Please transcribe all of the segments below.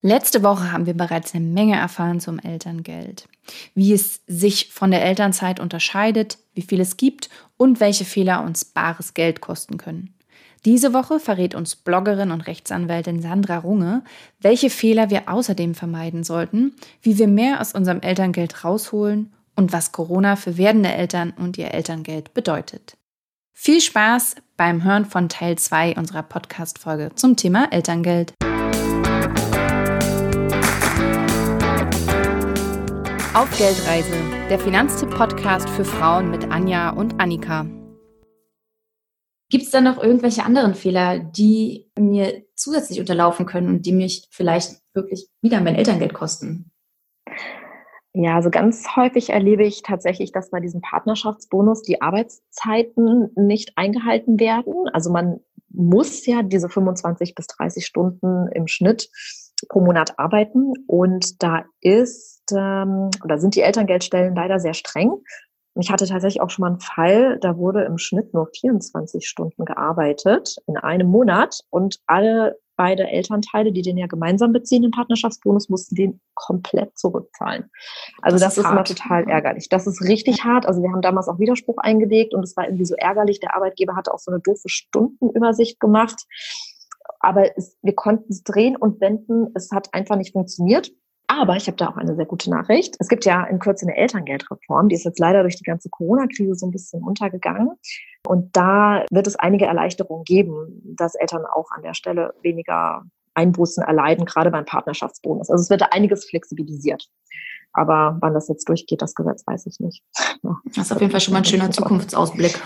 Letzte Woche haben wir bereits eine Menge erfahren zum Elterngeld. Wie es sich von der Elternzeit unterscheidet, wie viel es gibt und welche Fehler uns bares Geld kosten können. Diese Woche verrät uns Bloggerin und Rechtsanwältin Sandra Runge, welche Fehler wir außerdem vermeiden sollten, wie wir mehr aus unserem Elterngeld rausholen und was Corona für werdende Eltern und ihr Elterngeld bedeutet. Viel Spaß beim Hören von Teil 2 unserer Podcast-Folge zum Thema Elterngeld. Auf Geldreise, der Finanztipp-Podcast für Frauen mit Anja und Annika. Gibt es da noch irgendwelche anderen Fehler, die mir zusätzlich unterlaufen können und die mich vielleicht wirklich wieder mein Elterngeld kosten? Ja, also ganz häufig erlebe ich tatsächlich, dass bei diesem Partnerschaftsbonus die Arbeitszeiten nicht eingehalten werden. Also man muss ja diese 25 bis 30 Stunden im Schnitt pro Monat arbeiten und da ist ähm, oder sind die Elterngeldstellen leider sehr streng. Ich hatte tatsächlich auch schon mal einen Fall, da wurde im Schnitt nur 24 Stunden gearbeitet in einem Monat und alle beide Elternteile, die den ja gemeinsam beziehen, den Partnerschaftsbonus, mussten den komplett zurückzahlen. Also das, das ist, ist immer total ärgerlich. Das ist richtig hart. Also wir haben damals auch Widerspruch eingelegt und es war irgendwie so ärgerlich. Der Arbeitgeber hatte auch so eine doofe Stundenübersicht gemacht. Aber es, wir konnten es drehen und wenden. Es hat einfach nicht funktioniert. Aber ich habe da auch eine sehr gute Nachricht. Es gibt ja in Kürze eine Elterngeldreform, die ist jetzt leider durch die ganze Corona-Krise so ein bisschen untergegangen. Und da wird es einige Erleichterungen geben, dass Eltern auch an der Stelle weniger Einbußen erleiden, gerade beim Partnerschaftsbonus. Also es wird da einiges flexibilisiert. Aber wann das jetzt durchgeht, das Gesetz, weiß ich nicht. Das ist auf jeden Fall schon mal ein schöner Zukunftsausblick.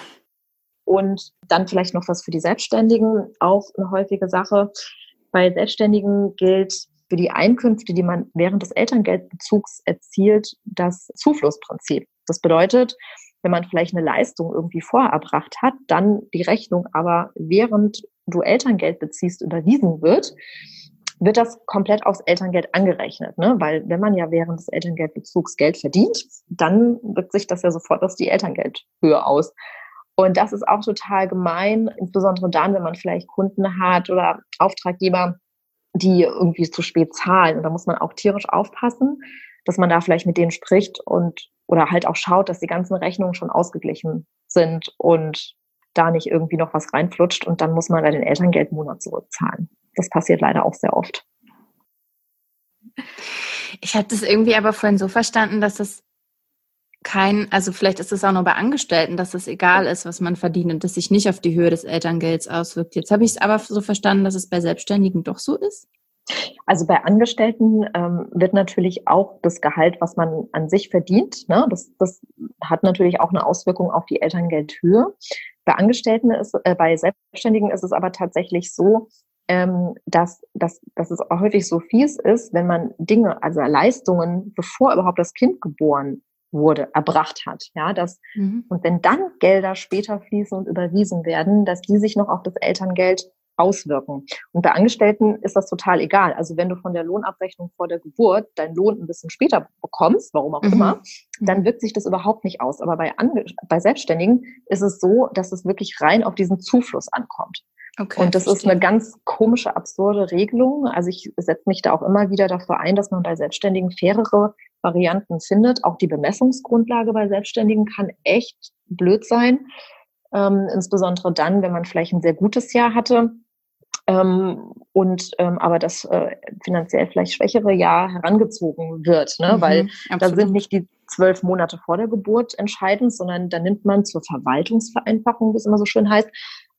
Und dann vielleicht noch was für die Selbstständigen, auch eine häufige Sache. Bei Selbstständigen gilt für die Einkünfte, die man während des Elterngeldbezugs erzielt, das Zuflussprinzip. Das bedeutet, wenn man vielleicht eine Leistung irgendwie vorerbracht hat, dann die Rechnung aber während du Elterngeld beziehst überwiesen wird, wird das komplett aufs Elterngeld angerechnet. Ne? Weil wenn man ja während des Elterngeldbezugs Geld verdient, dann wirkt sich das ja sofort auf die Elterngeldhöhe aus. Und das ist auch total gemein, insbesondere dann, wenn man vielleicht Kunden hat oder Auftraggeber, die irgendwie zu spät zahlen. Und da muss man auch tierisch aufpassen, dass man da vielleicht mit denen spricht und oder halt auch schaut, dass die ganzen Rechnungen schon ausgeglichen sind und da nicht irgendwie noch was reinflutscht und dann muss man da den Elterngeldmonat zurückzahlen. Das passiert leider auch sehr oft. Ich habe das irgendwie aber vorhin so verstanden, dass das kein, also vielleicht ist es auch nur bei Angestellten, dass es egal ist, was man verdient und dass sich nicht auf die Höhe des Elterngelds auswirkt. Jetzt habe ich es aber so verstanden, dass es bei Selbstständigen doch so ist. Also bei Angestellten ähm, wird natürlich auch das Gehalt, was man an sich verdient, ne, das, das hat natürlich auch eine Auswirkung auf die Elterngeldhöhe. Bei Angestellten ist, äh, bei Selbstständigen ist es aber tatsächlich so, ähm, dass, dass, dass es auch häufig so fies ist, wenn man Dinge, also Leistungen, bevor überhaupt das Kind geboren wurde, erbracht hat. Ja, dass, mhm. und wenn dann Gelder später fließen und überwiesen werden, dass die sich noch auf das Elterngeld auswirken. Und bei Angestellten ist das total egal. Also wenn du von der Lohnabrechnung vor der Geburt deinen Lohn ein bisschen später bekommst, warum auch mhm. immer, dann wirkt sich das überhaupt nicht aus. Aber bei, Ange bei Selbstständigen ist es so, dass es wirklich rein auf diesen Zufluss ankommt. Okay, und das verstehe. ist eine ganz komische, absurde Regelung. Also ich setze mich da auch immer wieder dafür ein, dass man bei Selbstständigen fairere Varianten findet. Auch die Bemessungsgrundlage bei Selbstständigen kann echt blöd sein. Ähm, insbesondere dann, wenn man vielleicht ein sehr gutes Jahr hatte ähm, und ähm, aber das äh, finanziell vielleicht schwächere Jahr herangezogen wird, ne? Mhm, weil absolut. da sind nicht die zwölf Monate vor der Geburt entscheidend, sondern da nimmt man zur Verwaltungsvereinfachung, wie es immer so schön heißt,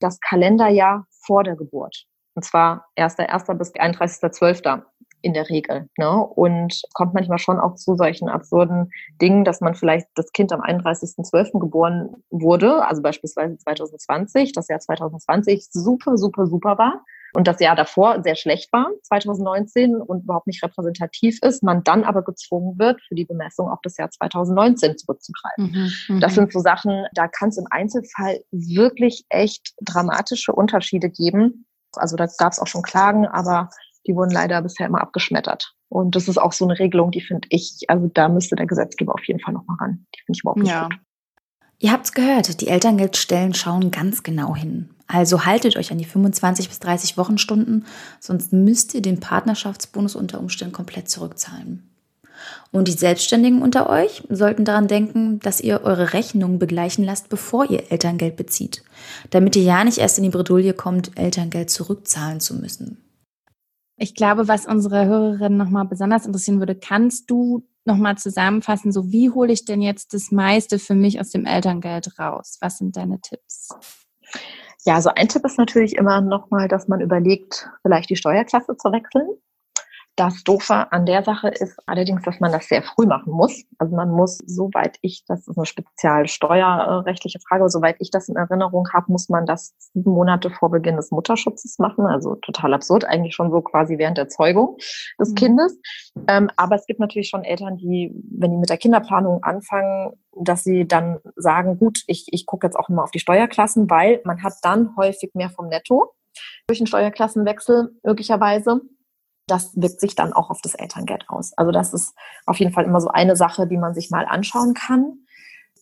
das Kalenderjahr vor der Geburt. Und zwar 1.1. bis 31.12. in der Regel. Ne? Und kommt manchmal schon auch zu solchen absurden Dingen, dass man vielleicht das Kind am 31.12. geboren wurde, also beispielsweise 2020, das Jahr 2020 super, super, super war und das Jahr davor sehr schlecht war, 2019, und überhaupt nicht repräsentativ ist, man dann aber gezwungen wird, für die Bemessung auf das Jahr 2019 zurückzugreifen. Mhm, das mhm. sind so Sachen, da kann es im Einzelfall wirklich echt dramatische Unterschiede geben. Also da gab es auch schon Klagen, aber die wurden leider bisher immer abgeschmettert. Und das ist auch so eine Regelung, die finde ich, also da müsste der Gesetzgeber auf jeden Fall nochmal ran. Die finde ich überhaupt nicht ja. gut. Ihr habt's gehört, die Elterngeldstellen schauen ganz genau hin. Also haltet euch an die 25 bis 30 Wochenstunden, sonst müsst ihr den Partnerschaftsbonus unter Umständen komplett zurückzahlen. Und die Selbstständigen unter euch sollten daran denken, dass ihr eure Rechnungen begleichen lasst, bevor ihr Elterngeld bezieht, damit ihr ja nicht erst in die Bredouille kommt, Elterngeld zurückzahlen zu müssen. Ich glaube, was unsere Hörerinnen nochmal besonders interessieren würde, kannst du nochmal zusammenfassen, so wie hole ich denn jetzt das meiste für mich aus dem Elterngeld raus? Was sind deine Tipps? Ja, also ein Tipp ist natürlich immer nochmal, dass man überlegt, vielleicht die Steuerklasse zu wechseln. Das Doofe an der Sache ist allerdings, dass man das sehr früh machen muss. Also man muss, soweit ich, das ist eine speziell steuerrechtliche Frage, soweit ich das in Erinnerung habe, muss man das sieben Monate vor Beginn des Mutterschutzes machen. Also total absurd, eigentlich schon so quasi während der Zeugung des mhm. Kindes. Ähm, aber es gibt natürlich schon Eltern, die, wenn die mit der Kinderplanung anfangen, dass sie dann sagen, gut, ich, ich gucke jetzt auch immer auf die Steuerklassen, weil man hat dann häufig mehr vom Netto durch den Steuerklassenwechsel möglicherweise das wirkt sich dann auch auf das Elterngeld aus. Also das ist auf jeden Fall immer so eine Sache, die man sich mal anschauen kann.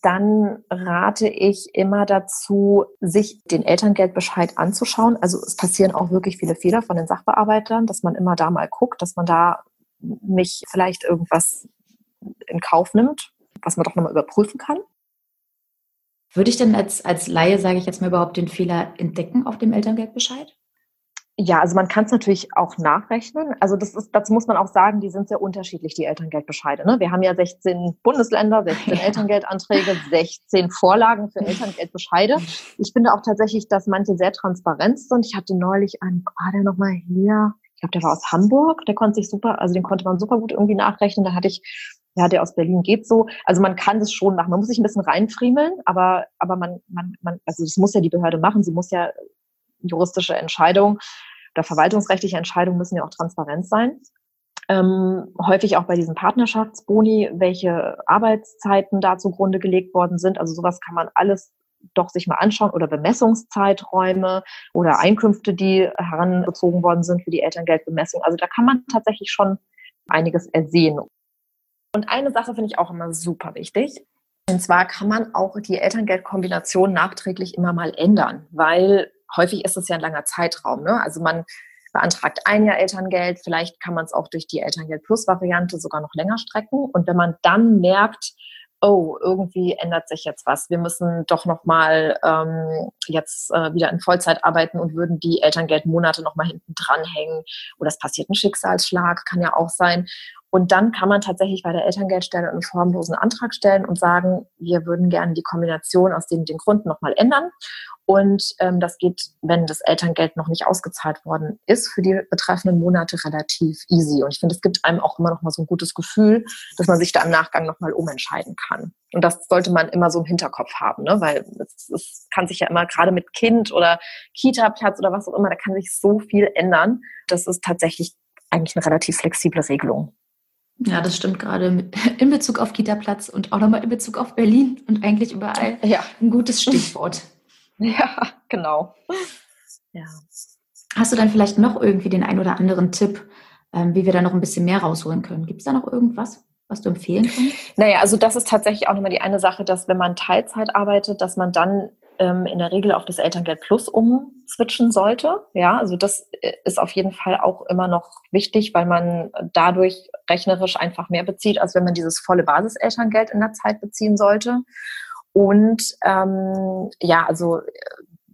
Dann rate ich immer dazu, sich den Elterngeldbescheid anzuschauen. Also es passieren auch wirklich viele Fehler von den Sachbearbeitern, dass man immer da mal guckt, dass man da nicht vielleicht irgendwas in Kauf nimmt, was man doch nochmal überprüfen kann. Würde ich denn als, als Laie, sage ich jetzt mal, überhaupt den Fehler entdecken auf dem Elterngeldbescheid? Ja, also man kann es natürlich auch nachrechnen. Also das ist, dazu muss man auch sagen, die sind sehr unterschiedlich, die Elterngeldbescheide. Ne? Wir haben ja 16 Bundesländer, 16 ja. Elterngeldanträge, 16 Vorlagen für Elterngeldbescheide. Ich finde auch tatsächlich, dass manche sehr transparent sind. Ich hatte neulich einen, war der nochmal hier? Ich glaube, der war aus Hamburg. Der konnte sich super, also den konnte man super gut irgendwie nachrechnen. Da hatte ich ja, der aus Berlin geht so. Also man kann das schon machen. Man muss sich ein bisschen reinfriemeln, aber, aber man, man, man, also das muss ja die Behörde machen. Sie muss ja juristische Entscheidung oder verwaltungsrechtliche Entscheidungen müssen ja auch transparent sein. Ähm, häufig auch bei diesen Partnerschaftsboni, welche Arbeitszeiten da zugrunde gelegt worden sind. Also sowas kann man alles doch sich mal anschauen oder Bemessungszeiträume oder Einkünfte, die herangezogen worden sind für die Elterngeldbemessung. Also da kann man tatsächlich schon einiges ersehen. Und eine Sache finde ich auch immer super wichtig. Und zwar kann man auch die Elterngeldkombination nachträglich immer mal ändern, weil häufig ist es ja ein langer Zeitraum. Ne? Also man beantragt ein Jahr Elterngeld, vielleicht kann man es auch durch die Elterngeld Plus Variante sogar noch länger strecken. Und wenn man dann merkt, oh, irgendwie ändert sich jetzt was. Wir müssen doch noch mal ähm, jetzt äh, wieder in Vollzeit arbeiten und würden die Elterngeldmonate noch mal hinten dranhängen. Oder es passiert ein Schicksalsschlag, kann ja auch sein. Und dann kann man tatsächlich bei der Elterngeldstelle einen formlosen Antrag stellen und sagen, wir würden gerne die Kombination aus den, den Gründen nochmal ändern. Und ähm, das geht, wenn das Elterngeld noch nicht ausgezahlt worden ist, für die betreffenden Monate relativ easy. Und ich finde, es gibt einem auch immer noch mal so ein gutes Gefühl, dass man sich da im Nachgang noch mal umentscheiden kann. Und das sollte man immer so im Hinterkopf haben, ne? weil es, es kann sich ja immer gerade mit Kind oder Kita-Platz oder was auch immer, da kann sich so viel ändern. Das ist tatsächlich eigentlich eine relativ flexible Regelung. Ja, das stimmt gerade in Bezug auf Kita-Platz und auch nochmal in Bezug auf Berlin und eigentlich überall ja. ein gutes Stichwort. Ja, genau. Ja. Hast du dann vielleicht noch irgendwie den ein oder anderen Tipp, ähm, wie wir da noch ein bisschen mehr rausholen können? Gibt es da noch irgendwas? was du empfehlen kannst? Naja, also das ist tatsächlich auch nochmal die eine Sache, dass wenn man Teilzeit arbeitet, dass man dann ähm, in der Regel auf das Elterngeld Plus umswitchen sollte. Ja, also das äh, ist auf jeden Fall auch immer noch wichtig, weil man dadurch rechnerisch einfach mehr bezieht, als wenn man dieses volle Basiselterngeld in der Zeit beziehen sollte. Und ähm, ja, also äh,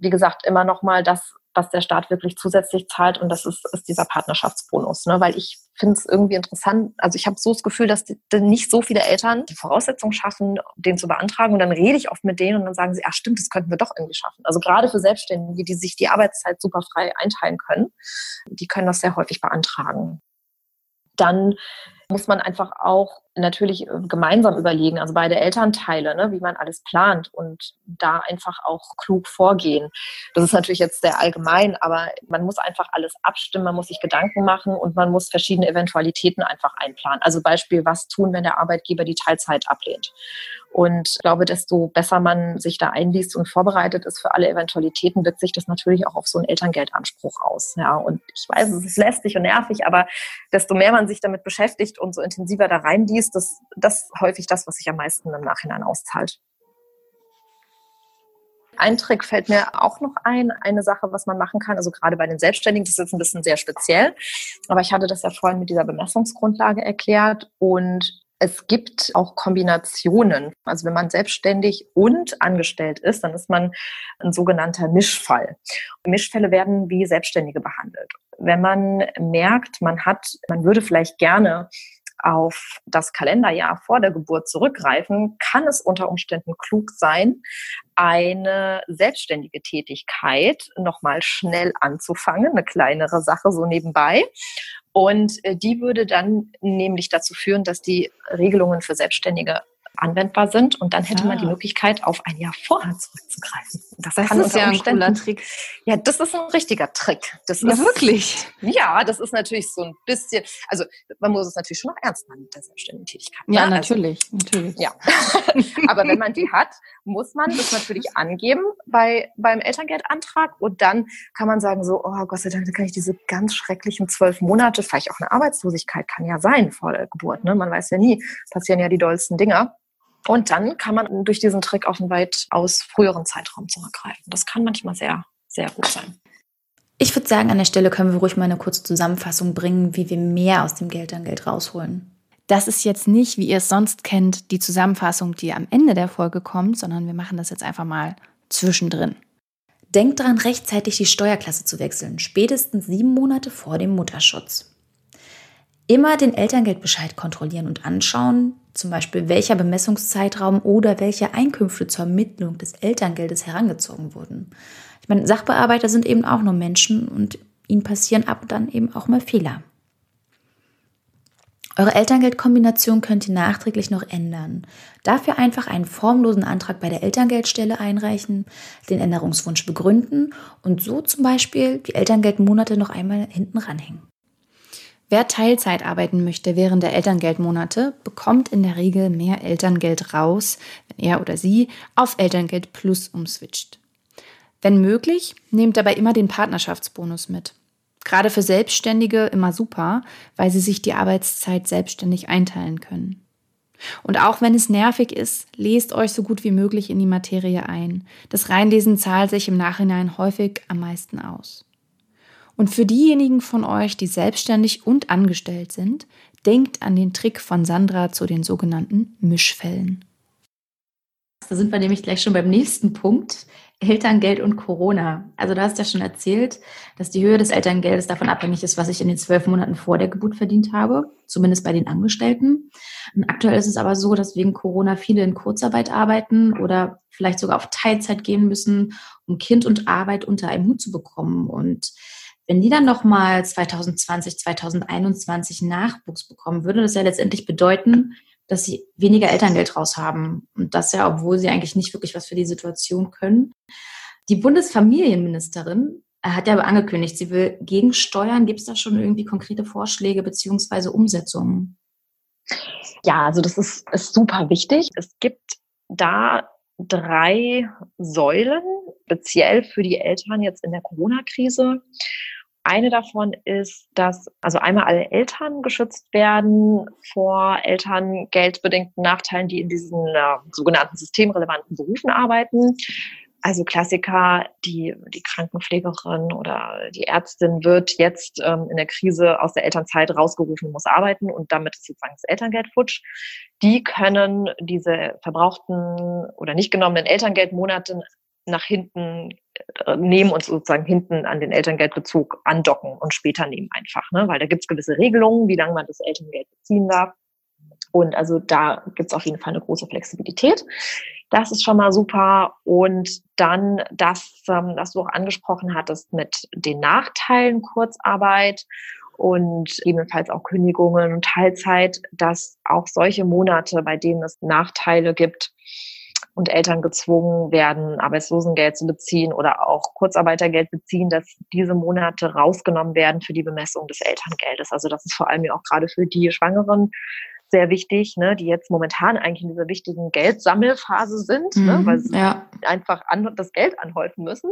wie gesagt, immer noch mal das was der Staat wirklich zusätzlich zahlt und das ist, ist dieser Partnerschaftsbonus. Ne? Weil ich finde es irgendwie interessant, also ich habe so das Gefühl, dass die, nicht so viele Eltern die Voraussetzungen schaffen, den zu beantragen und dann rede ich oft mit denen und dann sagen sie, ach stimmt, das könnten wir doch irgendwie schaffen. Also gerade für Selbstständige, die sich die Arbeitszeit super frei einteilen können, die können das sehr häufig beantragen. Dann muss man einfach auch natürlich äh, gemeinsam überlegen, also beide Elternteile, ne, wie man alles plant und da einfach auch klug vorgehen. Das ist natürlich jetzt sehr allgemein, aber man muss einfach alles abstimmen, man muss sich Gedanken machen und man muss verschiedene Eventualitäten einfach einplanen. Also Beispiel, was tun, wenn der Arbeitgeber die Teilzeit ablehnt. Und ich glaube, desto besser man sich da einliest und vorbereitet ist für alle Eventualitäten, wirkt sich das natürlich auch auf so einen Elterngeldanspruch aus. Ja, und ich weiß, es ist lästig und nervig, aber desto mehr man sich damit beschäftigt und so intensiver da reinliest, das, das häufig das, was sich am meisten im Nachhinein auszahlt. Ein Trick fällt mir auch noch ein, eine Sache, was man machen kann, also gerade bei den Selbstständigen, das ist jetzt ein bisschen sehr speziell, aber ich hatte das ja vorhin mit dieser Bemessungsgrundlage erklärt und es gibt auch Kombinationen. Also wenn man selbstständig und angestellt ist, dann ist man ein sogenannter Mischfall. Mischfälle werden wie Selbstständige behandelt. Wenn man merkt, man hat, man würde vielleicht gerne auf das Kalenderjahr vor der Geburt zurückgreifen, kann es unter Umständen klug sein, eine selbstständige Tätigkeit nochmal schnell anzufangen, eine kleinere Sache so nebenbei. Und äh, die würde dann nämlich dazu führen, dass die Regelungen für Selbstständige anwendbar sind und dann hätte ah. man die ah. Möglichkeit, auf ein Jahr vorher zurückzugreifen. Das, das ist ja ein cooler Trick. Ja, das ist ein richtiger Trick. Das ja, ist, wirklich. Ja, das ist natürlich so ein bisschen, also man muss es natürlich schon noch ernst nehmen mit der selbstständigen Tätigkeit. Ja, ne? natürlich, also, natürlich. Ja, aber wenn man die hat, muss man das natürlich angeben bei, beim Elterngeldantrag und dann kann man sagen so, oh Gott sei Dank, da kann ich diese ganz schrecklichen zwölf Monate, vielleicht auch eine Arbeitslosigkeit kann ja sein vor der Geburt, ne? Man weiß ja nie, passieren ja die dollsten Dinger. Und dann kann man durch diesen Trick auf einen weitaus früheren Zeitraum zurückgreifen. Das kann manchmal sehr, sehr gut sein. Ich würde sagen, an der Stelle können wir ruhig mal eine kurze Zusammenfassung bringen, wie wir mehr aus dem Geld an Geld rausholen. Das ist jetzt nicht, wie ihr es sonst kennt, die Zusammenfassung, die am Ende der Folge kommt, sondern wir machen das jetzt einfach mal zwischendrin. Denkt daran, rechtzeitig die Steuerklasse zu wechseln, spätestens sieben Monate vor dem Mutterschutz. Immer den Elterngeldbescheid kontrollieren und anschauen, zum Beispiel welcher Bemessungszeitraum oder welche Einkünfte zur Ermittlung des Elterngeldes herangezogen wurden. Ich meine, Sachbearbeiter sind eben auch nur Menschen und ihnen passieren ab und dann eben auch mal Fehler. Eure Elterngeldkombination könnt ihr nachträglich noch ändern. Dafür einfach einen formlosen Antrag bei der Elterngeldstelle einreichen, den Änderungswunsch begründen und so zum Beispiel die Elterngeldmonate noch einmal hinten ranhängen. Wer Teilzeit arbeiten möchte während der Elterngeldmonate, bekommt in der Regel mehr Elterngeld raus, wenn er oder sie auf Elterngeld Plus umswitcht. Wenn möglich, nehmt dabei immer den Partnerschaftsbonus mit. Gerade für Selbstständige immer super, weil sie sich die Arbeitszeit selbstständig einteilen können. Und auch wenn es nervig ist, lest euch so gut wie möglich in die Materie ein. Das Reinlesen zahlt sich im Nachhinein häufig am meisten aus. Und für diejenigen von euch, die selbstständig und angestellt sind, denkt an den Trick von Sandra zu den sogenannten Mischfällen. Da sind wir nämlich gleich schon beim nächsten Punkt. Elterngeld und Corona. Also du hast ja schon erzählt, dass die Höhe des Elterngeldes davon abhängig ist, was ich in den zwölf Monaten vor der Geburt verdient habe, zumindest bei den Angestellten. Und aktuell ist es aber so, dass wegen Corona viele in Kurzarbeit arbeiten oder vielleicht sogar auf Teilzeit gehen müssen, um Kind und Arbeit unter einem Hut zu bekommen. Und wenn die dann nochmal 2020, 2021 Nachwuchs bekommen, würde das ja letztendlich bedeuten, dass sie weniger Elterngeld raus haben. Und das ja, obwohl sie eigentlich nicht wirklich was für die Situation können. Die Bundesfamilienministerin hat ja angekündigt, sie will gegensteuern. Gibt es da schon irgendwie konkrete Vorschläge beziehungsweise Umsetzungen? Ja, also das ist, ist super wichtig. Es gibt da drei Säulen, speziell für die Eltern jetzt in der Corona-Krise. Eine davon ist, dass also einmal alle Eltern geschützt werden vor elterngeldbedingten Nachteilen, die in diesen äh, sogenannten systemrelevanten Berufen arbeiten. Also Klassiker, die, die Krankenpflegerin oder die Ärztin wird jetzt ähm, in der Krise aus der Elternzeit rausgerufen, muss arbeiten und damit ist sozusagen das Elterngeld futsch. Die können diese verbrauchten oder nicht genommenen Elterngeldmonate nach hinten nehmen und sozusagen hinten an den Elterngeldbezug andocken und später nehmen einfach, ne? weil da gibt es gewisse Regelungen, wie lange man das Elterngeld beziehen darf. Und also da gibt es auf jeden Fall eine große Flexibilität. Das ist schon mal super. Und dann das, ähm, was du auch angesprochen hattest mit den Nachteilen Kurzarbeit und gegebenenfalls auch Kündigungen und Teilzeit, dass auch solche Monate, bei denen es Nachteile gibt, und Eltern gezwungen werden, Arbeitslosengeld zu beziehen oder auch Kurzarbeitergeld beziehen, dass diese Monate rausgenommen werden für die Bemessung des Elterngeldes. Also das ist vor allem ja auch gerade für die Schwangeren sehr wichtig, ne, die jetzt momentan eigentlich in dieser wichtigen Geldsammelphase sind, ne, mhm, ne, weil sie ja. einfach an, das Geld anhäufen müssen.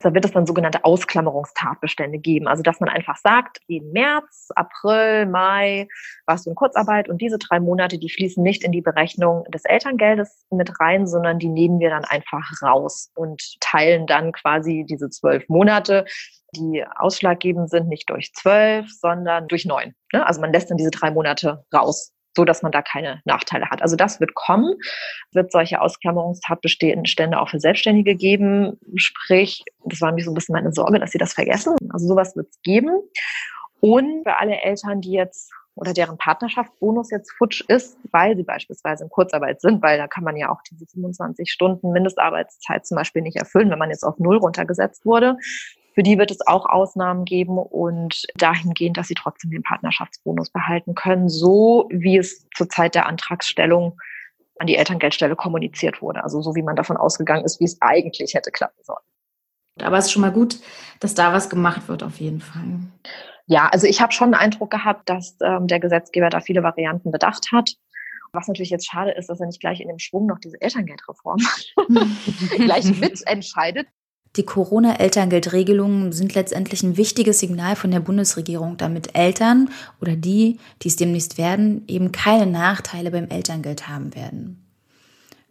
Da wird es dann sogenannte Ausklammerungstatbestände geben. Also dass man einfach sagt, im März, April, Mai warst du in Kurzarbeit und diese drei Monate, die fließen nicht in die Berechnung des Elterngeldes mit rein, sondern die nehmen wir dann einfach raus und teilen dann quasi diese zwölf Monate die ausschlaggebend sind, nicht durch zwölf, sondern durch neun. Ne? Also man lässt dann diese drei Monate raus so dass man da keine Nachteile hat. Also das wird kommen, wird solche Ausklammerungstatbestände auch für Selbstständige geben. Sprich, das war mir so ein bisschen meine Sorge, dass sie das vergessen. Also sowas wird es geben. Und für alle Eltern, die jetzt oder deren Partnerschaftsbonus jetzt futsch ist, weil sie beispielsweise in Kurzarbeit sind, weil da kann man ja auch diese 25 Stunden Mindestarbeitszeit zum Beispiel nicht erfüllen, wenn man jetzt auf Null runtergesetzt wurde. Für die wird es auch Ausnahmen geben und dahingehend, dass sie trotzdem den Partnerschaftsbonus behalten können, so wie es zur Zeit der Antragsstellung an die Elterngeldstelle kommuniziert wurde. Also so wie man davon ausgegangen ist, wie es eigentlich hätte klappen sollen. Aber es ist schon mal gut, dass da was gemacht wird, auf jeden Fall. Ja, also ich habe schon den Eindruck gehabt, dass ähm, der Gesetzgeber da viele Varianten bedacht hat. Was natürlich jetzt schade ist, dass er nicht gleich in dem Schwung noch diese Elterngeldreform gleich mitentscheidet. Die Corona-Elterngeldregelungen sind letztendlich ein wichtiges Signal von der Bundesregierung, damit Eltern oder die, die es demnächst werden, eben keine Nachteile beim Elterngeld haben werden.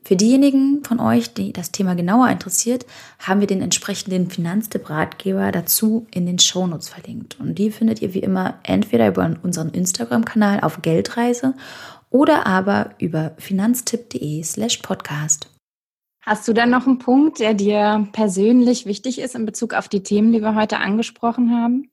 Für diejenigen von euch, die das Thema genauer interessiert, haben wir den entsprechenden Finanztipp-Ratgeber dazu in den Shownotes verlinkt. Und die findet ihr wie immer entweder über unseren Instagram-Kanal auf Geldreise oder aber über finanztipp.de slash podcast. Hast du dann noch einen Punkt, der dir persönlich wichtig ist in Bezug auf die Themen, die wir heute angesprochen haben?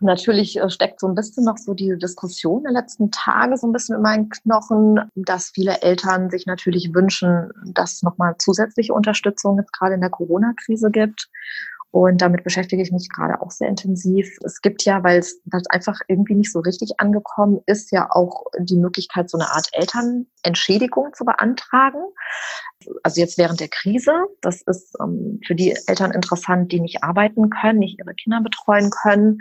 Natürlich äh, steckt so ein bisschen noch so die Diskussion der letzten Tage so ein bisschen in meinen Knochen, dass viele Eltern sich natürlich wünschen, dass es nochmal zusätzliche Unterstützung jetzt gerade in der Corona-Krise gibt. Und damit beschäftige ich mich gerade auch sehr intensiv. Es gibt ja, weil es, einfach irgendwie nicht so richtig angekommen ist, ja auch die Möglichkeit, so eine Art Elternentschädigung zu beantragen. Also jetzt während der Krise. Das ist ähm, für die Eltern interessant, die nicht arbeiten können, nicht ihre Kinder betreuen können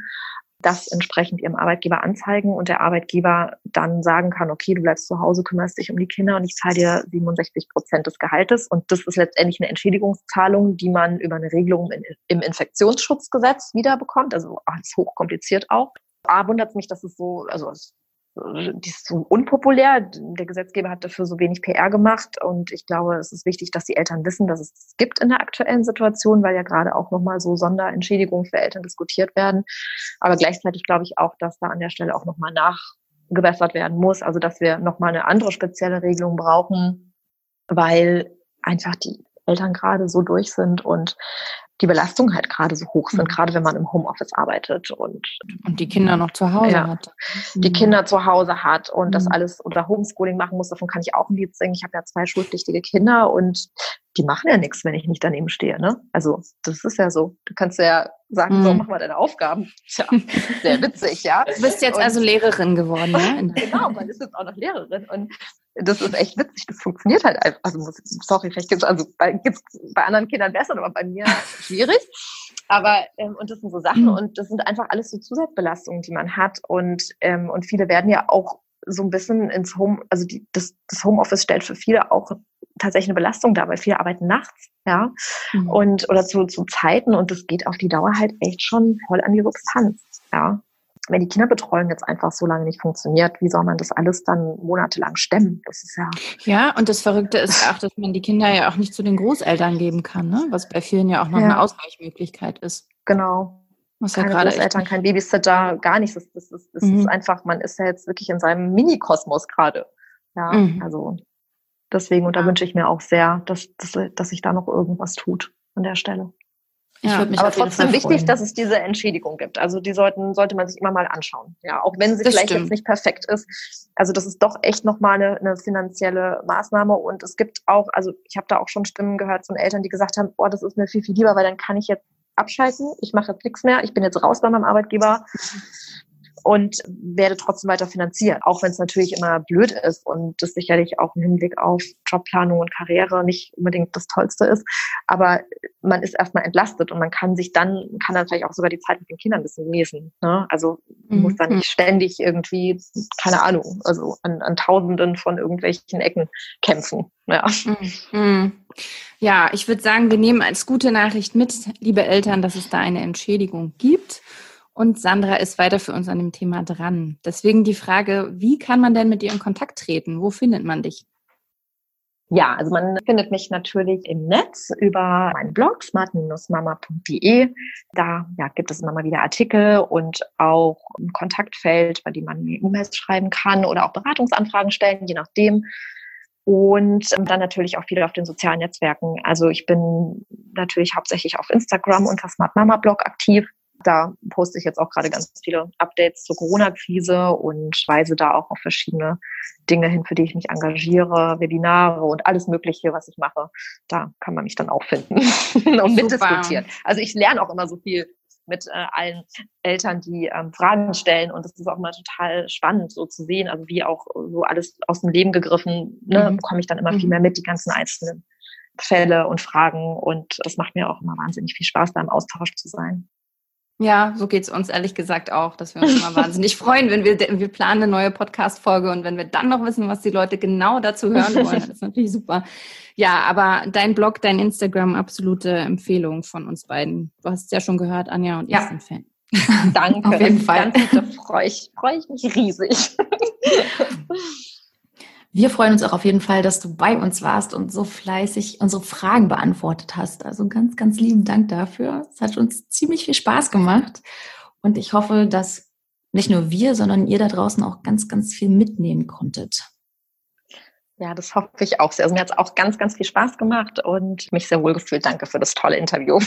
das entsprechend ihrem Arbeitgeber anzeigen und der Arbeitgeber dann sagen kann, okay, du bleibst zu Hause, kümmerst dich um die Kinder und ich zahle dir 67 Prozent des Gehaltes. Und das ist letztendlich eine Entschädigungszahlung, die man über eine Regelung im Infektionsschutzgesetz wiederbekommt. Also alles hochkompliziert auch. A, wundert es mich, dass es so, also es die ist so unpopulär. Der Gesetzgeber hat dafür so wenig PR gemacht und ich glaube, es ist wichtig, dass die Eltern wissen, dass es das gibt in der aktuellen Situation, weil ja gerade auch nochmal so Sonderentschädigungen für Eltern diskutiert werden. Aber gleichzeitig glaube ich auch, dass da an der Stelle auch nochmal nachgebessert werden muss, also dass wir nochmal eine andere spezielle Regelung brauchen, weil einfach die Eltern gerade so durch sind und die Belastungen halt gerade so hoch sind, mhm. gerade wenn man im Homeoffice arbeitet und und die Kinder noch zu Hause ja, hat. Die Kinder zu Hause hat und mhm. das alles unter Homeschooling machen muss, davon kann ich auch ein Lied singen. Ich habe ja zwei schulpflichtige Kinder und die machen ja nichts, wenn ich nicht daneben stehe. Ne? Also das ist ja so. Du kannst ja sagen, mhm. so mach mal deine Aufgaben. Tja, sehr witzig, ja. Du bist jetzt und, also Lehrerin geworden, ne? genau, man ist jetzt auch noch Lehrerin und das ist echt witzig. Das funktioniert halt einfach. Also sorry, vielleicht gibt es also bei, gibt's bei anderen Kindern besser, aber bei mir schwierig. Aber ähm, und das sind so Sachen mhm. und das sind einfach alles so Zusatzbelastungen, die man hat und ähm, und viele werden ja auch so ein bisschen ins Home, also die, das, das Homeoffice stellt für viele auch tatsächlich eine Belastung da, weil viele arbeiten nachts, ja, mhm. und oder zu, zu Zeiten und das geht auf die Dauer halt echt schon voll an die Substanz, ja. Wenn die Kinderbetreuung jetzt einfach so lange nicht funktioniert, wie soll man das alles dann monatelang stemmen? Das ist ja. Ja, und das Verrückte ist auch, dass man die Kinder ja auch nicht zu den Großeltern geben kann, ne? was bei vielen ja auch noch ja. eine Ausweichmöglichkeit ist. Genau. Was keine ja Großeltern, kein Babysitter, gar nichts. Das, das, das, das mhm. ist einfach, man ist ja jetzt wirklich in seinem Mini-Kosmos gerade. Ja, mhm. also deswegen, und da wünsche ich mir auch sehr, dass, dass, dass sich da noch irgendwas tut an der Stelle. Ja, aber trotzdem wichtig, dass es diese Entschädigung gibt. Also die sollten, sollte man sich immer mal anschauen. Ja, auch wenn sie das vielleicht stimmt. jetzt nicht perfekt ist. Also das ist doch echt nochmal eine, eine finanzielle Maßnahme. Und es gibt auch, also ich habe da auch schon Stimmen gehört von Eltern, die gesagt haben, oh, das ist mir viel, viel lieber, weil dann kann ich jetzt abschalten, ich mache jetzt nichts mehr, ich bin jetzt raus bei meinem Arbeitgeber und werde trotzdem weiter finanzieren, auch wenn es natürlich immer blöd ist und das sicherlich auch im Hinblick auf Jobplanung und Karriere nicht unbedingt das Tollste ist. Aber man ist erstmal entlastet und man kann sich dann, kann dann vielleicht auch sogar die Zeit mit den Kindern ein bisschen lesen. Ne? Also mhm. muss dann nicht ständig irgendwie, keine Ahnung, also an, an Tausenden von irgendwelchen Ecken kämpfen. Ja. Mhm. Ja, ich würde sagen, wir nehmen als gute Nachricht mit, liebe Eltern, dass es da eine Entschädigung gibt. Und Sandra ist weiter für uns an dem Thema dran. Deswegen die Frage, wie kann man denn mit dir in Kontakt treten? Wo findet man dich? Ja, also man findet mich natürlich im Netz über meinen Blog smart-mama.de. Da ja, gibt es immer mal wieder Artikel und auch ein Kontaktfeld, bei dem man mir E-Mails schreiben kann oder auch Beratungsanfragen stellen, je nachdem. Und dann natürlich auch viel auf den sozialen Netzwerken. Also ich bin natürlich hauptsächlich auf Instagram unter Smart Mama Blog aktiv. Da poste ich jetzt auch gerade ganz viele Updates zur Corona-Krise und weise da auch auf verschiedene Dinge hin, für die ich mich engagiere, Webinare und alles Mögliche, was ich mache. Da kann man mich dann auch finden und mitdiskutieren. Also ich lerne auch immer so viel mit äh, allen Eltern, die ähm, Fragen stellen. Und das ist auch immer total spannend, so zu sehen, also wie auch so alles aus dem Leben gegriffen, ne, mhm. bekomme ich dann immer mhm. viel mehr mit, die ganzen einzelnen Fälle und Fragen. Und das macht mir auch immer wahnsinnig viel Spaß, da im Austausch zu sein. Ja, so geht's uns ehrlich gesagt auch, dass wir uns immer wahnsinnig freuen, wenn wir, wir planen eine neue Podcast-Folge und wenn wir dann noch wissen, was die Leute genau dazu hören wollen, das ist natürlich super. Ja, aber dein Blog, dein Instagram, absolute Empfehlung von uns beiden. Du hast es ja schon gehört, Anja und ich ja. sind Fan. Danke. Auf jeden Fall. Da freue ich, freu ich mich riesig. Wir freuen uns auch auf jeden Fall, dass du bei uns warst und so fleißig unsere Fragen beantwortet hast. Also ganz, ganz lieben Dank dafür. Es hat uns ziemlich viel Spaß gemacht und ich hoffe, dass nicht nur wir, sondern ihr da draußen auch ganz, ganz viel mitnehmen konntet. Ja, das hoffe ich auch sehr. Also mir hat es auch ganz, ganz viel Spaß gemacht und mich sehr wohl gefühlt. Danke für das tolle Interview.